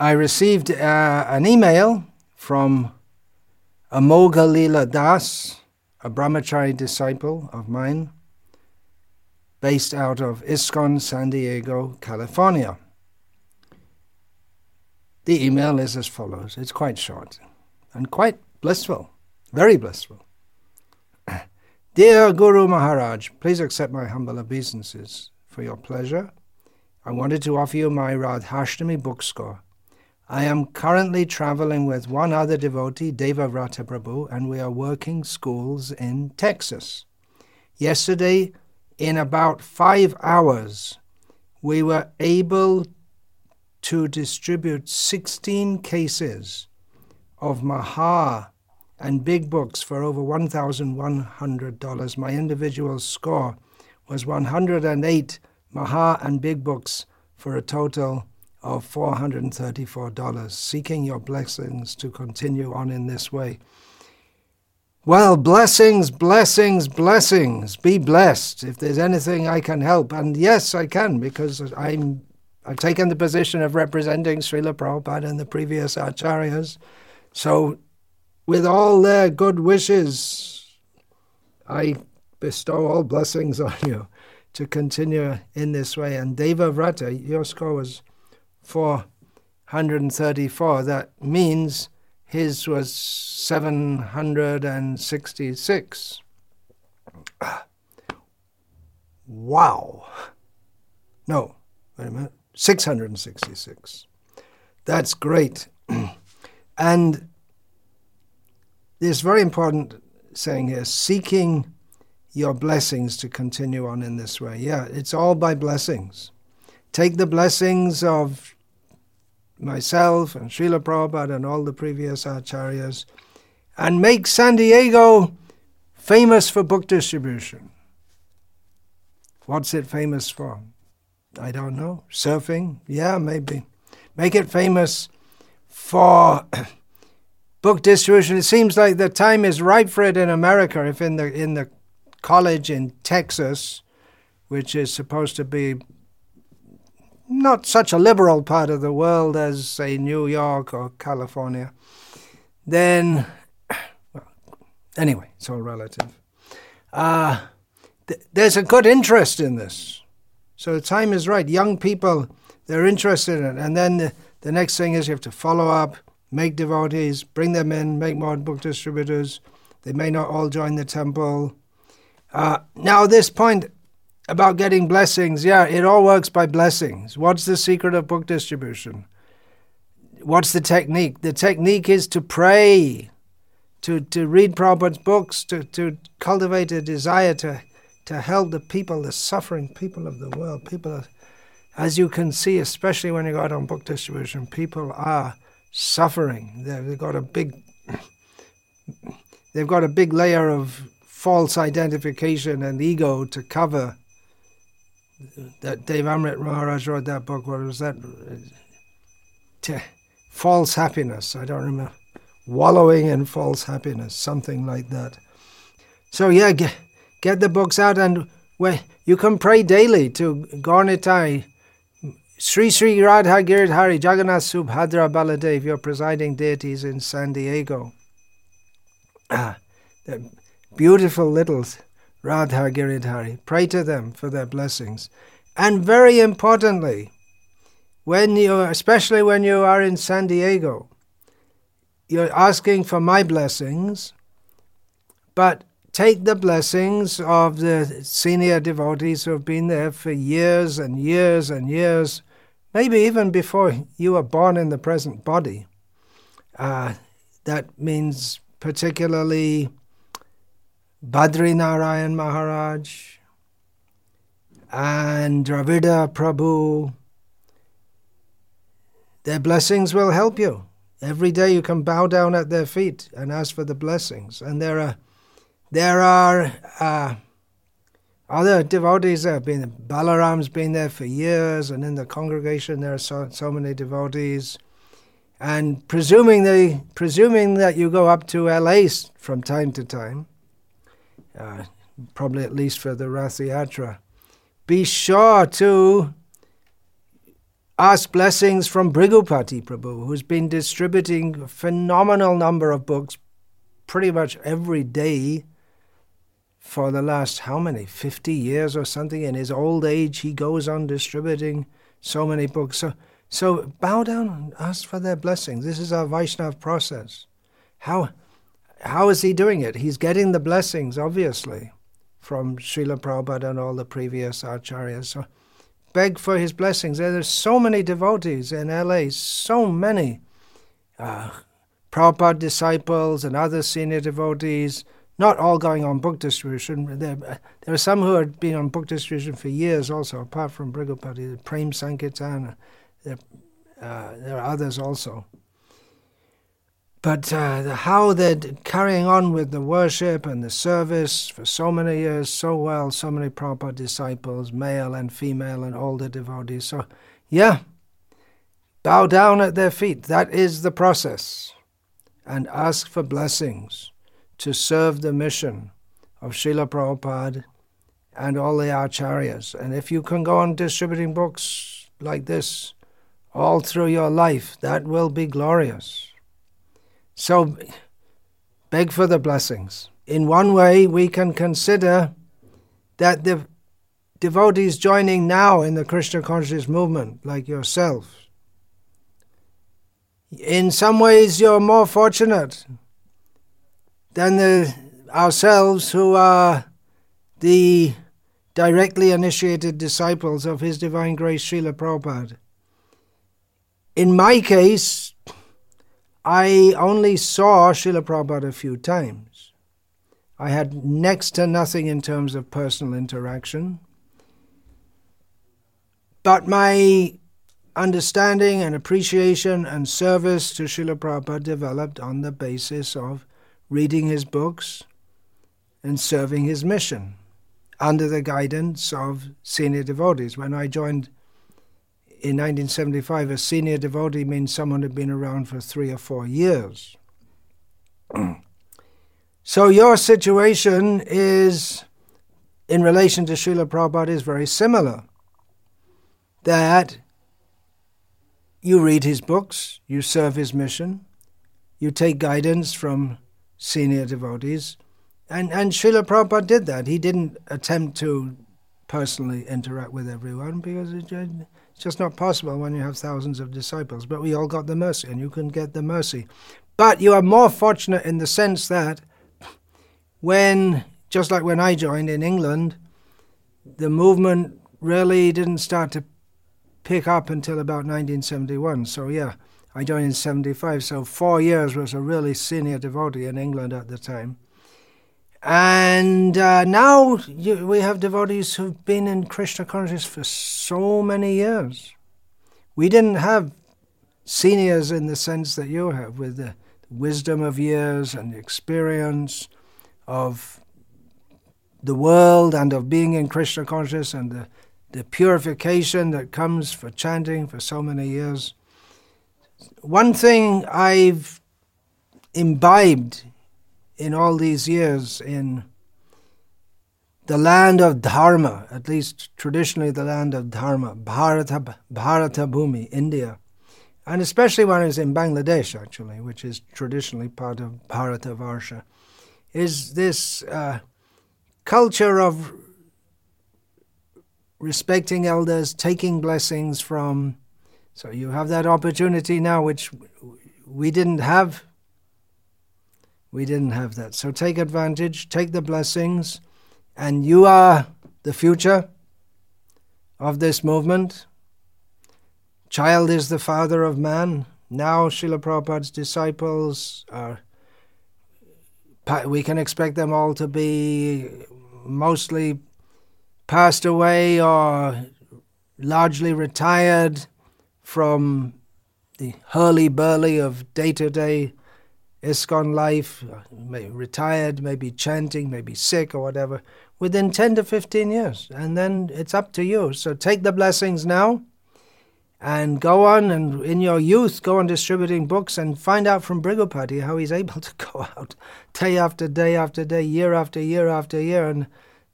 I received uh, an email from Amogha-lila Das, a brahmachari disciple of mine, based out of ISKCON San Diego, California. The email is as follows. It's quite short and quite blissful, very blissful. Dear Guru Maharaj, please accept my humble obeisances. For your pleasure, I wanted to offer you my Radhashtami book score. I am currently traveling with one other devotee, Deva Vrata Prabhu, and we are working schools in Texas. Yesterday, in about five hours, we were able to distribute 16 cases of Maha and big books for over $1,100. My individual score was 108 Maha and big books for a total of $434. Seeking your blessings to continue on in this way. Well, blessings, blessings, blessings. Be blessed if there's anything I can help. And yes, I can because I'm I've taken the position of representing Srila Prabhupada and the previous acharyas. So, with all their good wishes, I bestow all blessings on you to continue in this way. And Deva Vrata, your score was 434. That means his was 766. Wow. No, wait a minute. 666. That's great. and this very important saying here seeking your blessings to continue on in this way. Yeah, it's all by blessings. Take the blessings of myself and Srila Prabhupada and all the previous acharyas and make San Diego famous for book distribution. What's it famous for? I don't know. Surfing? Yeah, maybe. Make it famous for book distribution. It seems like the time is ripe for it in America. If in the in the college in Texas, which is supposed to be not such a liberal part of the world as say New York or California, then well, anyway, it's all relative. Uh, th- there's a good interest in this. So the time is right. Young people, they're interested in it. And then the, the next thing is you have to follow up, make devotees, bring them in, make more book distributors. They may not all join the temple. Uh, now, this point about getting blessings, yeah, it all works by blessings. What's the secret of book distribution? What's the technique? The technique is to pray, to, to read Prabhupada's books, to, to cultivate a desire to to help the people, the suffering people of the world. People, are, as you can see, especially when you go out on book distribution, people are suffering. They've got a big, they've got a big layer of false identification and ego to cover. That Devamrita Maharaj wrote that book. What was that? false happiness. I don't remember. Wallowing in false happiness, something like that. So yeah. Get, get the books out and well, you can pray daily to Gaur-Nitai, Sri Sri Radha Giridhari Jagannath Subhadra Baladev, your presiding deities in San Diego. Ah, beautiful little Radha Giridhari. Pray to them for their blessings. And very importantly, when you, especially when you are in San Diego, you're asking for my blessings, but take the blessings of the senior devotees who have been there for years and years and years, maybe even before you were born in the present body. Uh, that means particularly Badri Narayan Maharaj and Dravida Prabhu. Their blessings will help you. Every day you can bow down at their feet and ask for the blessings. And there are there are uh, other devotees that have been. Balaram's been there for years, and in the congregation there are so, so many devotees. And presuming they, presuming that you go up to LA from time to time, uh, probably at least for the Rath Yatra, be sure to ask blessings from Bhrigupati Prabhu, who's been distributing a phenomenal number of books pretty much every day for the last how many 50 years or something? In his old age he goes on distributing so many books. So so bow down and ask for their blessings. This is our vaishnav process. How how is he doing it he's getting the blessings obviously from Srila Prabhupada and all the previous acharyas so beg for his blessings there's so many devotees in LA so many uh, Prabhupada disciples and other senior devotees not all going on book distribution. There, there are some who have been on book distribution for years also, apart from Bhrigupati, Prem Sankirtan. There, uh, there are others also. But uh, how they're carrying on with the worship and the service for so many years, so well, so many proper disciples, male and female and all the devotees. So, yeah, bow down at their feet. That is the process. And ask for blessings to serve the mission of Srila Prabhupada and all the acharyas. And if you can go on distributing books like this all through your life, that will be glorious. So beg for the blessings. In one way, we can consider that the devotees joining now in the Krishna consciousness movement, like yourself, in some ways you're more fortunate than the, ourselves who are the directly initiated disciples of His Divine Grace Srila Prabhupada. In my case, I only saw Srila Prabhupada a few times. I had next to nothing in terms of personal interaction. But my understanding and appreciation and service to Srila Prabhupada developed on the basis of reading his books, and serving his mission under the guidance of senior devotees. When I joined in 1975, a senior devotee means someone who'd been around for three or four years. so your situation is, in relation to Srila Prabhupada, is very similar. That you read his books, you serve his mission, you take guidance from senior devotees. And, and Srila Prabhupada did that. He didn't attempt to personally interact with everyone because it's just not possible when you have thousands of disciples. But we all got the mercy, and you can get the mercy. But you are more fortunate in the sense that when, just like when I joined in England, the movement really didn't start to pick up until about 1971. So, yeah, I joined in 75, so four years was a really senior devotee in England at the time. And uh, now you, we have devotees who've been in Krishna consciousness for so many years. We didn't have seniors in the sense that you have, with the wisdom of years and the experience of the world and of being in Krishna consciousness and the, the purification that comes for chanting for so many years one thing I've imbibed in all these years in the land of Dharma, at least traditionally the land of Dharma, Bharata, Bharata Bhumi, India, and especially when I was in Bangladesh, actually, which is traditionally part of Bharata Varsha, is this uh, culture of respecting elders, taking blessings from so you have that opportunity now, which we didn't have. We didn't have that. So take advantage, take the blessings, and you are the future of this movement. Child is the father of man. Now, Srila Prabhupada's disciples are, we can expect them all to be mostly passed away or largely retired from the hurly-burly of day-to-day ISKCON life, maybe retired, maybe chanting, maybe sick or whatever, within 10 to 15 years. And then it's up to you. So take the blessings now and go on and in your youth go on distributing books and find out from Bhrigupati how he's able to go out day after day after day, year after year after year, and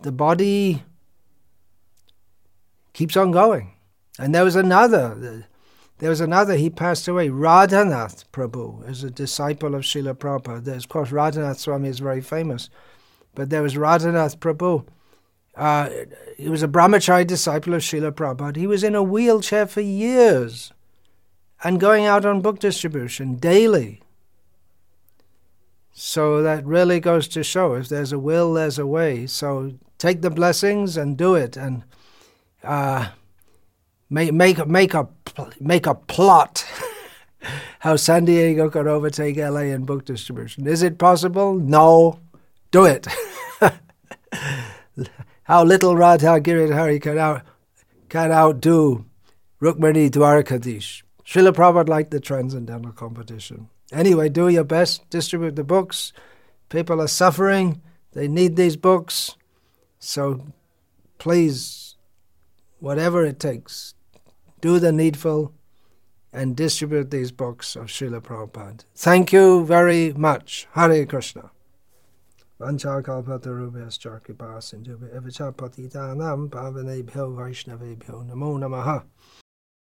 the body keeps on going. And there was another There was another, he passed away, Radhanath Prabhu, is a disciple of Srila Prabhupada. Of course, Radhanath Swami is very famous, but there was Radhanath Prabhu. Uh, he was a brahmachari disciple of Srila Prabhupada. He was in a wheelchair for years and going out on book distribution daily. So that really goes to show if there's a will, there's a way. So take the blessings and do it, and uh, make make make a make a plot. how San Diego could overtake LA in book distribution. Is it possible? No. Do it. how little Radha Giridhari can out can outdo Rukmani Dwarkadish. Srila Prabhupada liked the transcendental competition. Anyway, do your best, distribute the books. People are suffering, they need these books. So please, whatever it takes, do the needful and distribute these books of Srila Prabhupada. Thank you very much. Hare Krishna. Vanchakalpatarubhyascha kripa sindhubhya evacha patitanam pavanebhyo vaishnavebhyo namo namaha.